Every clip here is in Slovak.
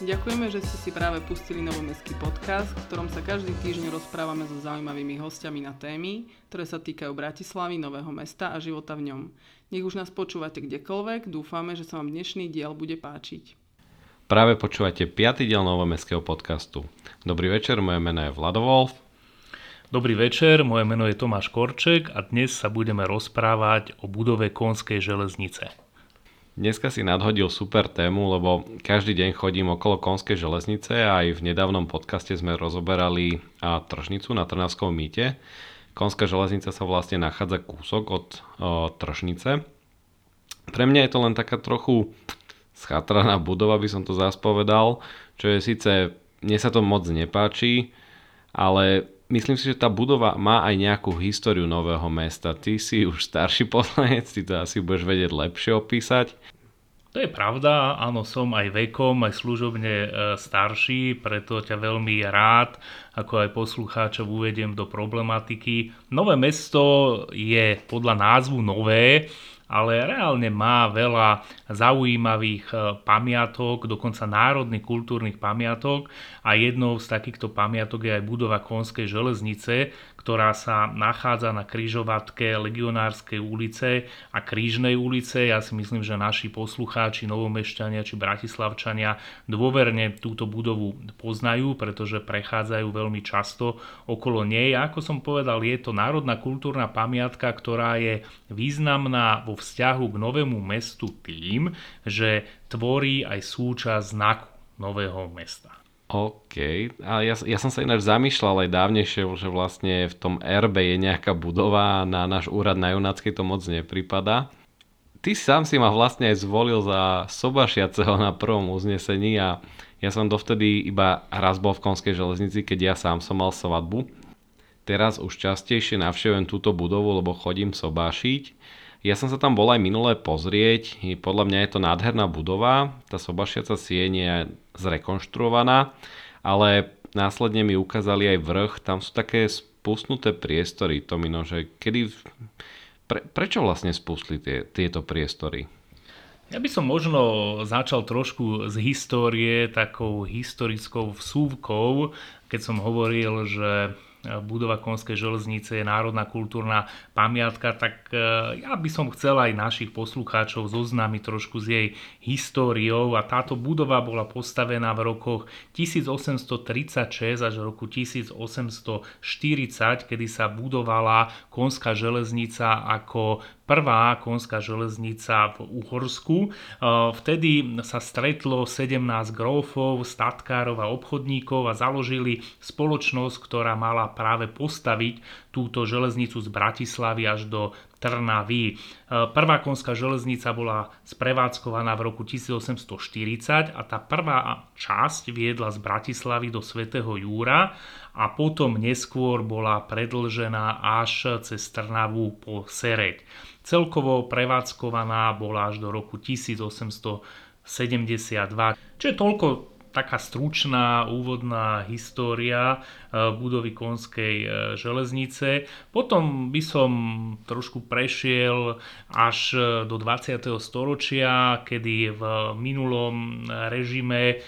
Ďakujeme, že ste si práve pustili Novomestský podcast, v ktorom sa každý týždeň rozprávame so zaujímavými hostiami na témy, ktoré sa týkajú Bratislavy, Nového mesta a života v ňom. Nech už nás počúvate kdekoľvek, dúfame, že sa vám dnešný diel bude páčiť. Práve počúvate 5. diel Novomestského podcastu. Dobrý večer, moje meno je Vlado Wolf. Dobrý večer, moje meno je Tomáš Korček a dnes sa budeme rozprávať o budove Konskej železnice. Dneska si nadhodil super tému, lebo každý deň chodím okolo Konskej železnice a aj v nedávnom podcaste sme rozoberali a tržnicu na Trnavskom mýte. Konská železnica sa vlastne nachádza kúsok od o, tržnice. Pre mňa je to len taká trochu schatraná budova, by som to zaspovedal, čo je síce, mne sa to moc nepáči, ale myslím si, že tá budova má aj nejakú históriu nového mesta. Ty si už starší poslanec, ty to asi budeš vedieť lepšie opísať. To je pravda, áno, som aj vekom, aj služobne e, starší, preto ťa veľmi rád, ako aj poslucháčov uvediem do problematiky. Nové mesto je podľa názvu nové, ale reálne má veľa zaujímavých e, pamiatok, dokonca národných kultúrnych pamiatok. A jednou z takýchto pamiatok je aj budova Konskej železnice, ktorá sa nachádza na kryžovatke Legionárskej ulice a Krížnej ulice. Ja si myslím, že naši poslucháči, novomešťania či bratislavčania dôverne túto budovu poznajú, pretože prechádzajú veľmi často okolo nej. A ako som povedal, je to národná kultúrna pamiatka, ktorá je významná vo vzťahu k novému mestu tým, že tvorí aj súčasť znaku nového mesta. OK, a ja, ja som sa ináč zamýšľal aj dávnejšie, že vlastne v tom RB je nejaká budova a na náš úrad na Junáckej to moc nepripada. Ty sám si ma vlastne aj zvolil za sobašiaceho na prvom uznesení a ja som dovtedy iba raz bol v Konskej železnici, keď ja sám som mal svadbu. Teraz už častejšie navštevujem túto budovu, lebo chodím sobášiť. Ja som sa tam bol aj minulé pozrieť, podľa mňa je to nádherná budova, tá sobašiaca sieň je zrekonštruovaná, ale následne mi ukázali aj vrch, tam sú také spustnuté priestory, Tomino, že kedy, pre, prečo vlastne spustli tie, tieto priestory? Ja by som možno začal trošku z histórie, takou historickou vsúvkou, keď som hovoril, že budova Konskej železnice je národná kultúrna pamiatka, tak e, ja by som chcel aj našich poslucháčov zoznámiť trošku s jej históriou a táto budova bola postavená v rokoch 1836 až roku 1840, kedy sa budovala Konská železnica ako prvá konská železnica v Uhorsku. E, vtedy sa stretlo 17 grófov, statkárov a obchodníkov a založili spoločnosť, ktorá mala práve postaviť túto železnicu z Bratislavy až do Trnavy. E, prvá konská železnica bola sprevádzkovaná v roku 1840 a tá prvá časť viedla z Bratislavy do Svetého Júra a potom neskôr bola predlžená až cez Trnavu po Sereď. Celkovo prevádzkovaná bola až do roku 1872. Čiže toľko taká stručná úvodná história Eh, budovy Konskej eh, železnice. Potom by som trošku prešiel až eh, do 20. storočia, kedy v minulom režime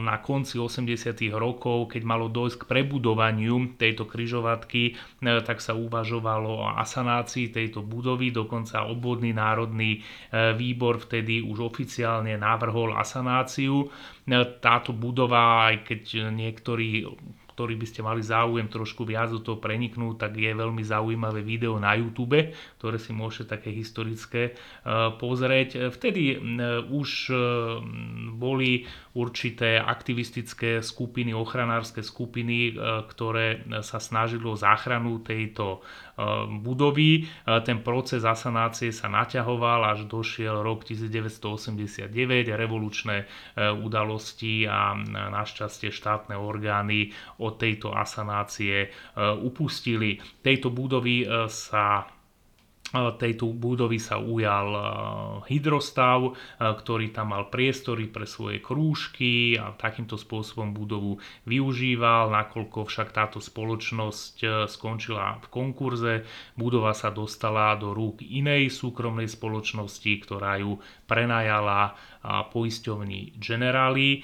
na konci 80. rokov, keď malo dojsť k prebudovaniu tejto kryžovatky, tak sa uvažovalo o asanácii tejto budovy, dokonca obvodný národný výbor vtedy už oficiálne navrhol asanáciu. Táto budova, aj keď niektorí ktorí by ste mali záujem trošku viac do toho preniknúť, tak je veľmi zaujímavé video na YouTube, ktoré si môžete také historické e, pozrieť. Vtedy e, už e, boli určité aktivistické skupiny, ochranárske skupiny, ktoré sa snažili o záchranu tejto budovy. Ten proces asanácie sa naťahoval až došiel rok 1989, revolučné udalosti a našťastie štátne orgány od tejto asanácie e, upustili. Tejto budovy e, sa tejto budovy sa ujal hydrostav, ktorý tam mal priestory pre svoje krúžky a takýmto spôsobom budovu využíval. Nakoľko však táto spoločnosť skončila v konkurze, budova sa dostala do rúk inej súkromnej spoločnosti, ktorá ju prenajala poisťovni Generali.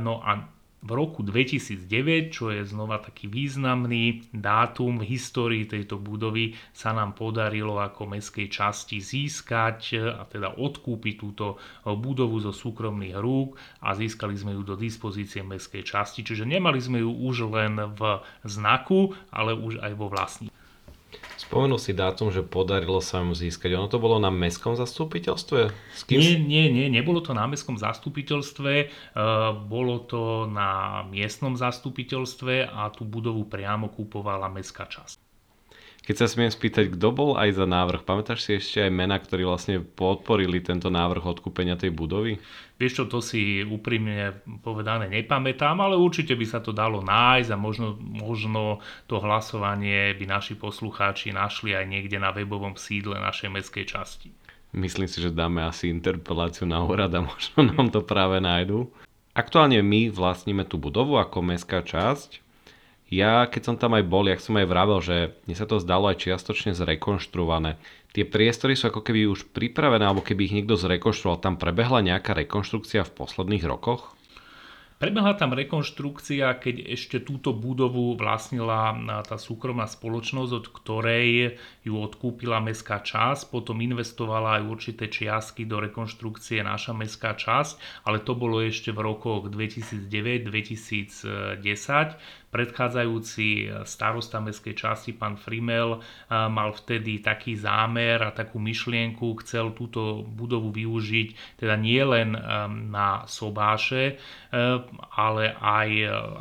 No a v roku 2009, čo je znova taký významný dátum v histórii tejto budovy, sa nám podarilo ako mestskej časti získať a teda odkúpiť túto budovu zo súkromných rúk a získali sme ju do dispozície mestskej časti. Čiže nemali sme ju už len v znaku, ale už aj vo vlastní. Spomenul si dátum, že podarilo sa mu získať. Ono to bolo na mestskom zastupiteľstve? S kým nie, nie, nie, nebolo to na mestskom zastupiteľstve, e, bolo to na miestnom zastupiteľstve a tú budovu priamo kúpovala mestská časť. Keď sa smiem spýtať, kto bol aj za návrh, pamätáš si ešte aj mena, ktorí vlastne podporili tento návrh odkúpenia tej budovy? Vieš čo, to si úprimne povedané nepamätám, ale určite by sa to dalo nájsť a možno, možno to hlasovanie by naši poslucháči našli aj niekde na webovom sídle našej mestskej časti. Myslím si, že dáme asi interpeláciu na úrad a možno nám to práve nájdu. Aktuálne my vlastníme tú budovu ako mestská časť ja, keď som tam aj bol, jak som aj vravel, že mne sa to zdalo aj čiastočne zrekonštruované. Tie priestory sú ako keby už pripravené, alebo keby ich niekto zrekonštruoval. Tam prebehla nejaká rekonštrukcia v posledných rokoch? Prebehla tam rekonštrukcia, keď ešte túto budovu vlastnila tá súkromná spoločnosť, od ktorej ju odkúpila mestská časť, potom investovala aj určité čiastky do rekonštrukcie naša mestská časť, ale to bolo ešte v rokoch 2009-2010 predchádzajúci e, starosta mestskej časti, pán Frimel, e, mal vtedy taký zámer a takú myšlienku, chcel túto budovu využiť teda nie len e, na sobáše, ale aj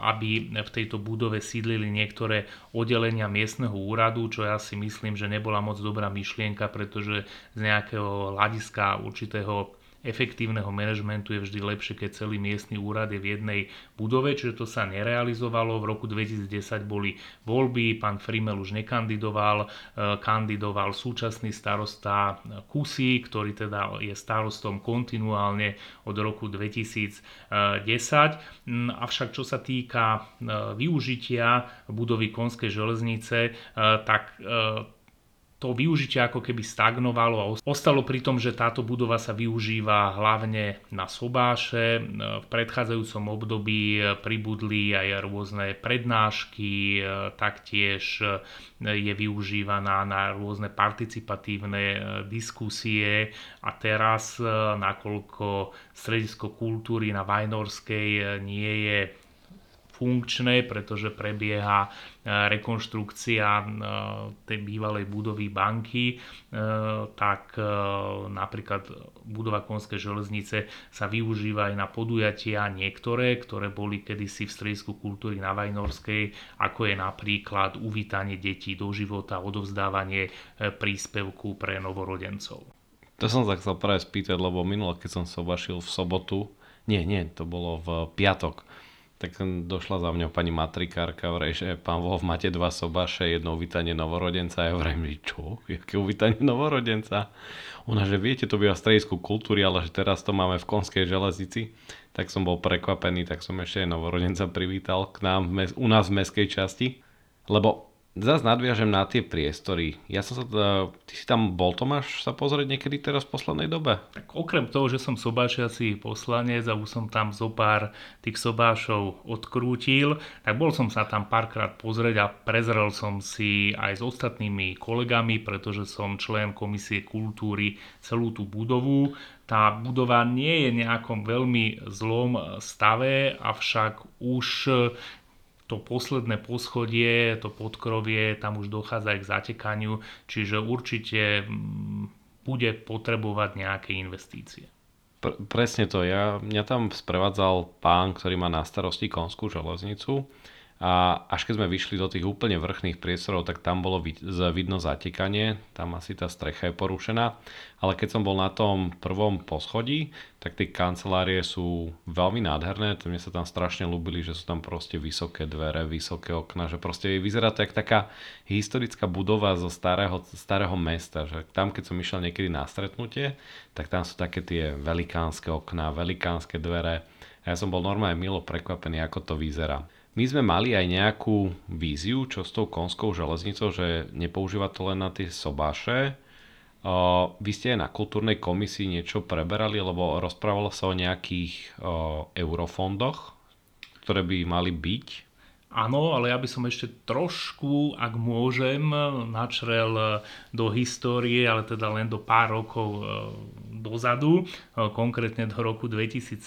aby v tejto budove sídlili niektoré oddelenia miestneho úradu, čo ja si myslím, že nebola moc dobrá myšlienka, pretože z nejakého hľadiska určitého efektívneho manažmentu je vždy lepšie, keď celý miestny úrad je v jednej budove, čiže to sa nerealizovalo. V roku 2010 boli voľby, pán Frimel už nekandidoval, e, kandidoval súčasný starosta Kusy, ktorý teda je starostom kontinuálne od roku 2010. Mm, avšak čo sa týka e, využitia budovy Konskej železnice, e, tak to využitie ako keby stagnovalo a ostalo pri tom, že táto budova sa využíva hlavne na sobáše. V predchádzajúcom období pribudli aj rôzne prednášky, taktiež je využívaná na rôzne participatívne diskusie a teraz, nakoľko stredisko kultúry na Vajnorskej nie je funkčné, pretože prebieha e, rekonštrukcia e, tej bývalej budovy banky, e, tak napríklad budova Konskej železnice sa využíva aj na podujatia niektoré, ktoré boli kedysi v stredisku kultúry na Vajnorskej, ako je napríklad uvítanie detí do života, odovzdávanie príspevku pre novorodencov. To som sa chcel práve spýtať, lebo minule, keď som sa obašil v sobotu, nie, nie, to bolo v piatok, tak došla za mňa pani matrikárka, vraj, že pán Wolf, máte dva sobáše, jedno uvítanie novorodenca. Ja vrajím, že čo? Jaké uvítanie novorodenca? Ona, že viete, to býva v stredisku kultúry, ale že teraz to máme v Konskej železnici. Tak som bol prekvapený, tak som ešte novorodenca privítal k nám u nás v meskej časti. Lebo Zas nadviažem na tie priestory. Ja som sa ty si tam bol Tomáš sa pozrieť niekedy teraz v poslednej dobe? Tak okrem toho, že som sobášiaci poslanec a už som tam zo pár tých sobášov odkrútil, tak bol som sa tam párkrát pozrieť a prezrel som si aj s ostatnými kolegami, pretože som člen Komisie kultúry celú tú budovu. Tá budova nie je nejakom veľmi zlom stave, avšak už to posledné poschodie, to podkrovie, tam už dochádza k zatekaniu, čiže určite mm, bude potrebovať nejaké investície. Pre, presne to. Ja, mňa tam sprevádzal pán, ktorý má na starosti konskú železnicu a až keď sme vyšli do tých úplne vrchných priestorov, tak tam bolo vidno zatekanie, tam asi tá strecha je porušená, ale keď som bol na tom prvom poschodí, tak tie kancelárie sú veľmi nádherné, to mne sa tam strašne ľúbili, že sú tam proste vysoké dvere, vysoké okna, že proste vyzerá to jak taká historická budova zo starého, starého mesta, že tam keď som išiel niekedy na stretnutie, tak tam sú také tie velikánske okná, velikánske dvere. A ja som bol normálne milo prekvapený, ako to vyzerá. My sme mali aj nejakú víziu, čo s tou konskou železnicou, že nepoužíva to len na tie sobáše. Vy ste aj na kultúrnej komisii niečo preberali, lebo rozprávalo sa o nejakých eurofondoch, ktoré by mali byť Áno, ale ja by som ešte trošku, ak môžem, načrel do histórie, ale teda len do pár rokov e, dozadu, e, konkrétne do roku 2017,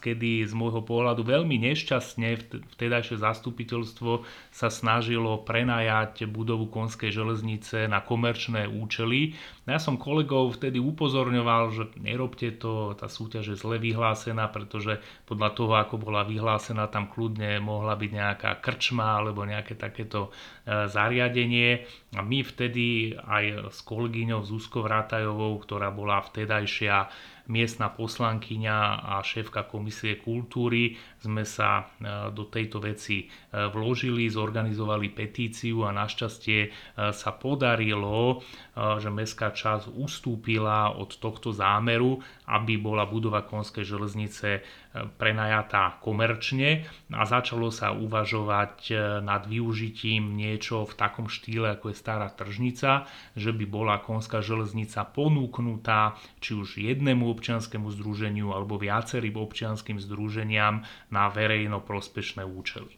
kedy z môjho pohľadu veľmi nešťastne vtedajšie zastupiteľstvo sa snažilo prenajať budovu Konskej železnice na komerčné účely. Ja som kolegov vtedy upozorňoval, že nerobte to, tá súťaž je zle vyhlásená, pretože podľa toho, ako bola vyhlásená, tam kľudne mohla byť nejaká nejaká krčma alebo nejaké takéto e, zariadenie. A my vtedy aj s kolegyňou Zuzkou Vrátajovou, ktorá bola vtedajšia miestna poslankyňa a šéfka komisie kultúry sme sa e, do tejto veci e, vložili, zorganizovali petíciu a našťastie e, sa podarilo, že mestská časť ustúpila od tohto zámeru, aby bola budova Konskej železnice prenajatá komerčne a začalo sa uvažovať nad využitím niečo v takom štýle, ako je stará tržnica, že by bola Konská železnica ponúknutá či už jednému občianskému združeniu alebo viacerým občianským združeniam na verejno prospešné účely.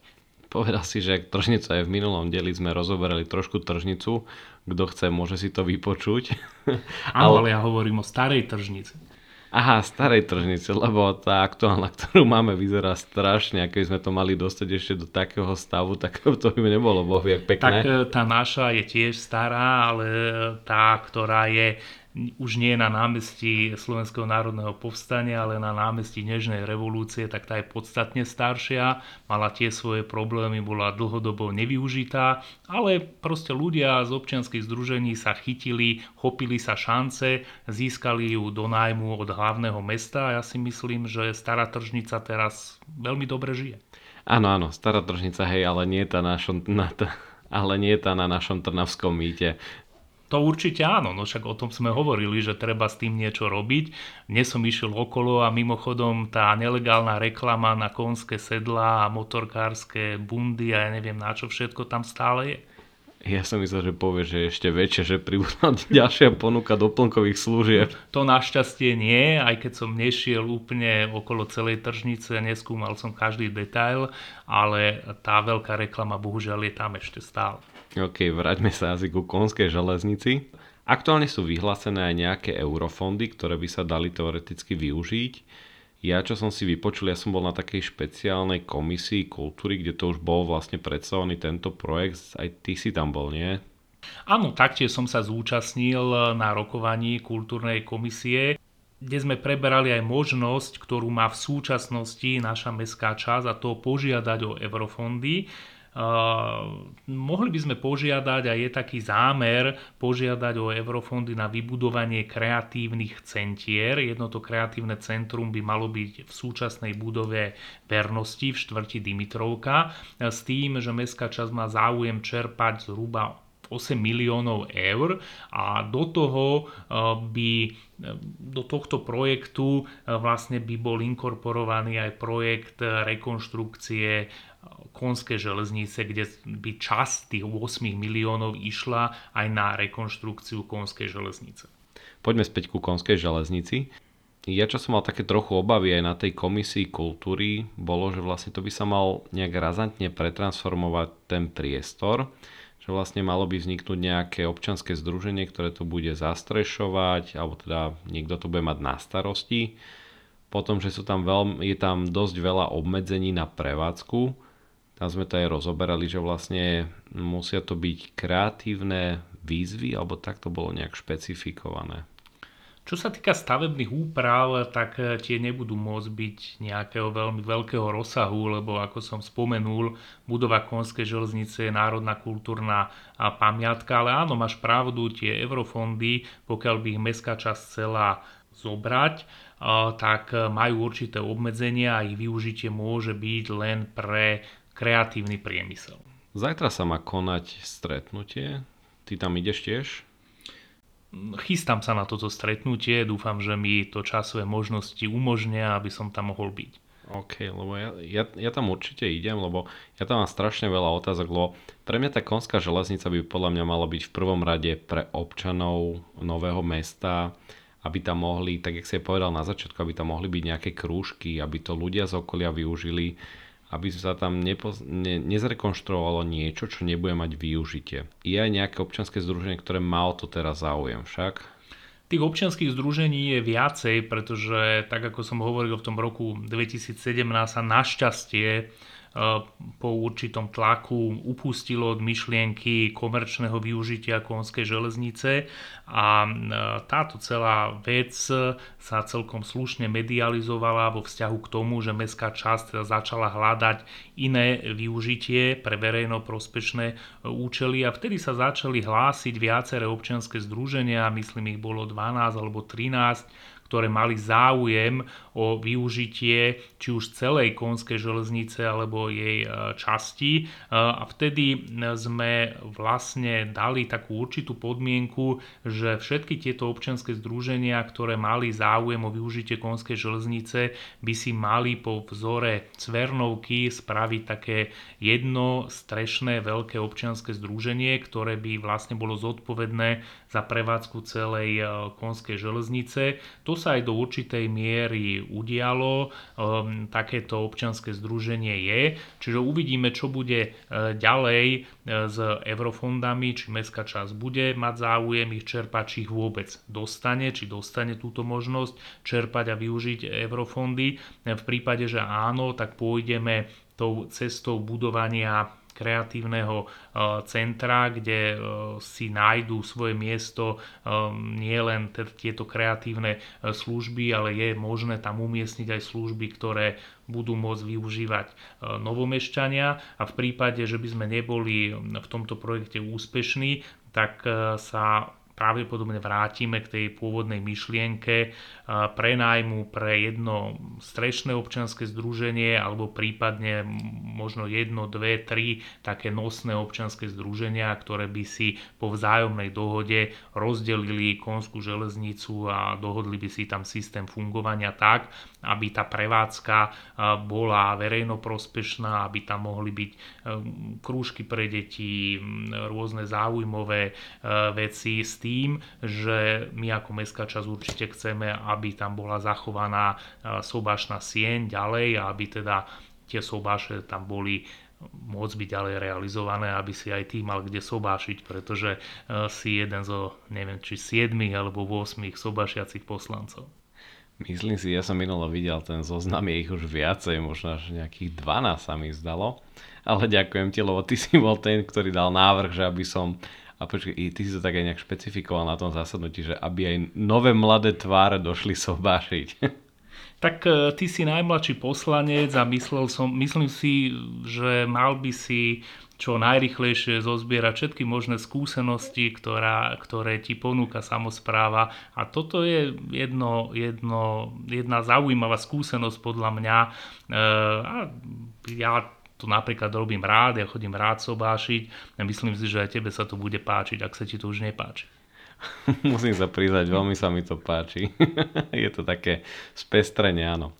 Povedal si, že tržnica je v minulom dieli sme rozoberali trošku tržnicu. Kto chce, môže si to vypočuť. Áno, ale ja hovorím o starej tržnici. Aha, starej tržnice, lebo tá aktuálna, ktorú máme, vyzerá strašne. A keď sme to mali dostať ešte do takého stavu, tak to by nebolo boh pekné. Tak e, tá naša je tiež stará, ale tá, ktorá je už nie na námestí Slovenského národného povstania, ale na námestí Nežnej revolúcie, tak tá je podstatne staršia, mala tie svoje problémy, bola dlhodobo nevyužitá, ale proste ľudia z občianských združení sa chytili, chopili sa šance, získali ju do nájmu od hlavného mesta a ja si myslím, že Stará tržnica teraz veľmi dobre žije. Áno, áno, Stará tržnica, hej, ale nie tá našom, na ale nie tá na našom trnavskom mýte. To určite áno, no však o tom sme hovorili, že treba s tým niečo robiť. Dnes som išiel okolo a mimochodom tá nelegálna reklama na konské sedlá a motorkárske bundy a ja neviem na čo všetko tam stále je. Ja som myslel, že povie, že ešte väčšie, že pribudla ďalšia ponuka doplnkových služieb. To našťastie nie, aj keď som nešiel úplne okolo celej tržnice, neskúmal som každý detail, ale tá veľká reklama bohužiaľ je tam ešte stále. OK, vráťme sa asi ku konskej železnici. Aktuálne sú vyhlásené aj nejaké eurofondy, ktoré by sa dali teoreticky využiť. Ja, čo som si vypočul, ja som bol na takej špeciálnej komisii kultúry, kde to už bol vlastne predstavovaný tento projekt. Aj ty si tam bol, nie? Áno, taktiež som sa zúčastnil na rokovaní kultúrnej komisie, kde sme preberali aj možnosť, ktorú má v súčasnosti naša mestská časť a to požiadať o eurofondy mohli by sme požiadať, a je taký zámer, požiadať o eurofondy na vybudovanie kreatívnych centier. Jedno to kreatívne centrum by malo byť v súčasnej budove vernosti v štvrti Dimitrovka s tým, že mestská časť má záujem čerpať zhruba 8 miliónov eur a do toho by do tohto projektu vlastne by bol inkorporovaný aj projekt rekonštrukcie Konskej železnice, kde by časť tých 8 miliónov išla aj na rekonštrukciu Konskej železnice. Poďme späť ku Konskej železnici. Ja čo som mal také trochu obavy aj na tej komisii kultúry, bolo, že vlastne to by sa mal nejak razantne pretransformovať ten priestor, že vlastne malo by vzniknúť nejaké občanské združenie, ktoré to bude zastrešovať, alebo teda niekto to bude mať na starosti. Potom, že sú tam veľmi, je tam dosť veľa obmedzení na prevádzku, tam sme to aj rozoberali, že vlastne musia to byť kreatívne výzvy, alebo tak to bolo nejak špecifikované. Čo sa týka stavebných úprav, tak e, tie nebudú môcť byť nejakého veľmi veľkého rozsahu, lebo ako som spomenul, budova Konskej železnice je národná kultúrna pamiatka, ale áno, máš pravdu, tie eurofondy, pokiaľ by ich mestská časť chcela zobrať, tak majú určité obmedzenia a ich využitie môže byť len pre kreatívny priemysel. Zajtra sa má konať stretnutie. Ty tam ideš tiež? Chystám sa na toto stretnutie, dúfam, že mi to časové možnosti umožnia, aby som tam mohol byť. OK, lebo ja, ja, ja tam určite idem, lebo ja tam mám strašne veľa otázok, lebo pre mňa tá konská železnica by podľa mňa mala byť v prvom rade pre občanov nového mesta, aby tam mohli, tak jak si povedal na začiatku, aby tam mohli byť nejaké krúžky, aby to ľudia z okolia využili aby sa tam nepoz- ne- nezrekonštruovalo niečo, čo nebude mať využitie. Je aj nejaké občianske združenie, ktoré má o to teraz záujem však? Tých občianských združení je viacej, pretože tak ako som hovoril v tom roku 2017 sa našťastie po určitom tlaku upustilo od myšlienky komerčného využitia konskej železnice a táto celá vec sa celkom slušne medializovala vo vzťahu k tomu, že mestská časť teda začala hľadať iné využitie pre verejno prospešné účely a vtedy sa začali hlásiť viaceré občianske združenia, myslím ich bolo 12 alebo 13, ktoré mali záujem o využitie či už celej konskej železnice alebo jej e, časti e, a vtedy sme vlastne dali takú určitú podmienku, že všetky tieto občianske združenia, ktoré mali záujem o využitie konskej železnice, by si mali po vzore Cvernovky spraviť také jedno strešné veľké občianske združenie, ktoré by vlastne bolo zodpovedné za prevádzku celej e, konskej železnice. To sa aj do určitej miery udialo, um, takéto občianske združenie je, čiže uvidíme, čo bude uh, ďalej uh, s eurofondami, či mestská časť bude mať záujem ich čerpať, či ich vôbec dostane, či dostane túto možnosť čerpať a využiť eurofondy. V prípade, že áno, tak pôjdeme tou cestou budovania kreatívneho eh, centra, kde eh, si nájdú svoje miesto eh, nielen tieto kreatívne služby, ale je možné tam umiestniť aj služby, ktoré budú môcť využívať novomešťania. A v prípade, že by sme neboli v tomto projekte úspešní, tak sa pravdepodobne vrátime k tej pôvodnej myšlienke prenajmu pre jedno strešné občianske združenie alebo prípadne možno jedno, dve, tri také nosné občianske združenia, ktoré by si po vzájomnej dohode rozdelili konskú železnicu a dohodli by si tam systém fungovania tak, aby tá prevádzka bola verejnoprospešná, aby tam mohli byť krúžky pre deti, rôzne záujmové veci s tým, že my ako mestská časť určite chceme, aby tam bola zachovaná sobášna sieň ďalej a aby teda tie sobáše tam boli môcť byť ďalej realizované, aby si aj ty mal kde sobášiť, pretože si jeden zo, neviem, či 7 alebo 8 sobášiacich poslancov. Myslím si, ja som minulo videl ten zoznam, je ich už viacej, možno až nejakých 12 sa mi zdalo. Ale ďakujem ti, lebo ty si bol ten, ktorý dal návrh, že aby som a počkej, ty si to tak aj nejak špecifikoval na tom zásadnutí, že aby aj nové mladé tváre došli sobášiť. Tak e, ty si najmladší poslanec a myslel som, myslím si, že mal by si čo najrychlejšie zozbierať všetky možné skúsenosti, ktorá, ktoré ti ponúka samozpráva. A toto je jedno, jedno, jedna zaujímavá skúsenosť podľa mňa. E, a ja to napríklad robím rád, ja chodím rád sobášiť a myslím si, že aj tebe sa to bude páčiť, ak sa ti to už nepáči. Musím sa priznať, veľmi sa mi to páči. je to také spestrenie, áno.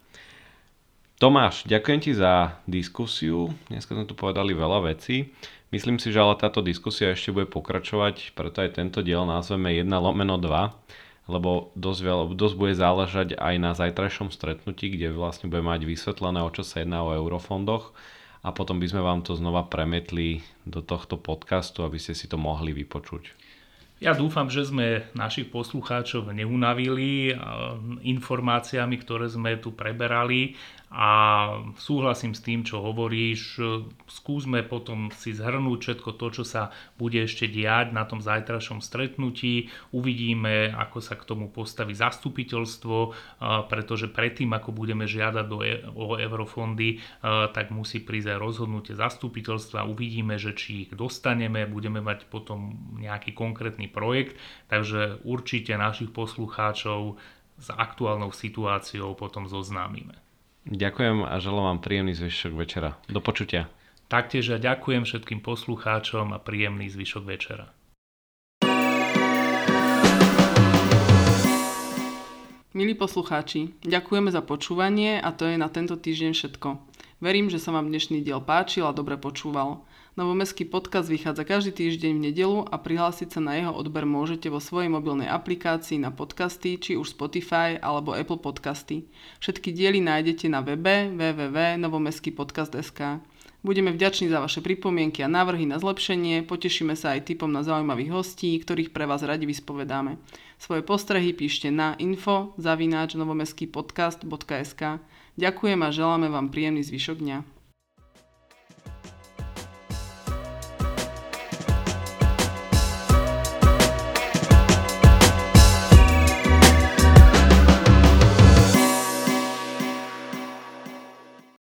Tomáš, ďakujem ti za diskusiu. Dneska sme tu povedali veľa vecí. Myslím si, že ale táto diskusia ešte bude pokračovať, preto aj tento diel nazveme 1 lomeno 2, lebo dosť, veľa, dosť bude záležať aj na zajtrajšom stretnutí, kde vlastne bude mať vysvetlené, o čo sa jedná o eurofondoch a potom by sme vám to znova premetli do tohto podcastu, aby ste si to mohli vypočuť. Ja dúfam, že sme našich poslucháčov neunavili informáciami, ktoré sme tu preberali a súhlasím s tým, čo hovoríš. Skúsme potom si zhrnúť všetko to, čo sa bude ešte diať na tom zajtrašom stretnutí. Uvidíme, ako sa k tomu postaví zastupiteľstvo, pretože predtým, ako budeme žiadať do e- o eurofondy, tak musí prísť aj rozhodnutie zastupiteľstva. Uvidíme, že či ich dostaneme, budeme mať potom nejaký konkrétny projekt, takže určite našich poslucháčov s aktuálnou situáciou potom zoznámime. Ďakujem a želám vám príjemný zvyšok večera. Do počutia. Taktiež ja ďakujem všetkým poslucháčom a príjemný zvyšok večera. Milí poslucháči, ďakujeme za počúvanie a to je na tento týždeň všetko. Verím, že sa vám dnešný diel páčil a dobre počúval. Novomestský podcast vychádza každý týždeň v nedelu a prihlásiť sa na jeho odber môžete vo svojej mobilnej aplikácii na podcasty, či už Spotify alebo Apple Podcasty. Všetky diely nájdete na webe www.novomestskýpodcast.sk. Budeme vďační za vaše pripomienky a návrhy na zlepšenie, potešíme sa aj typom na zaujímavých hostí, ktorých pre vás radi vyspovedáme. Svoje postrehy píšte na info zavináč novomestskýpodcast.sk. Ďakujem a želáme vám príjemný zvyšok dňa.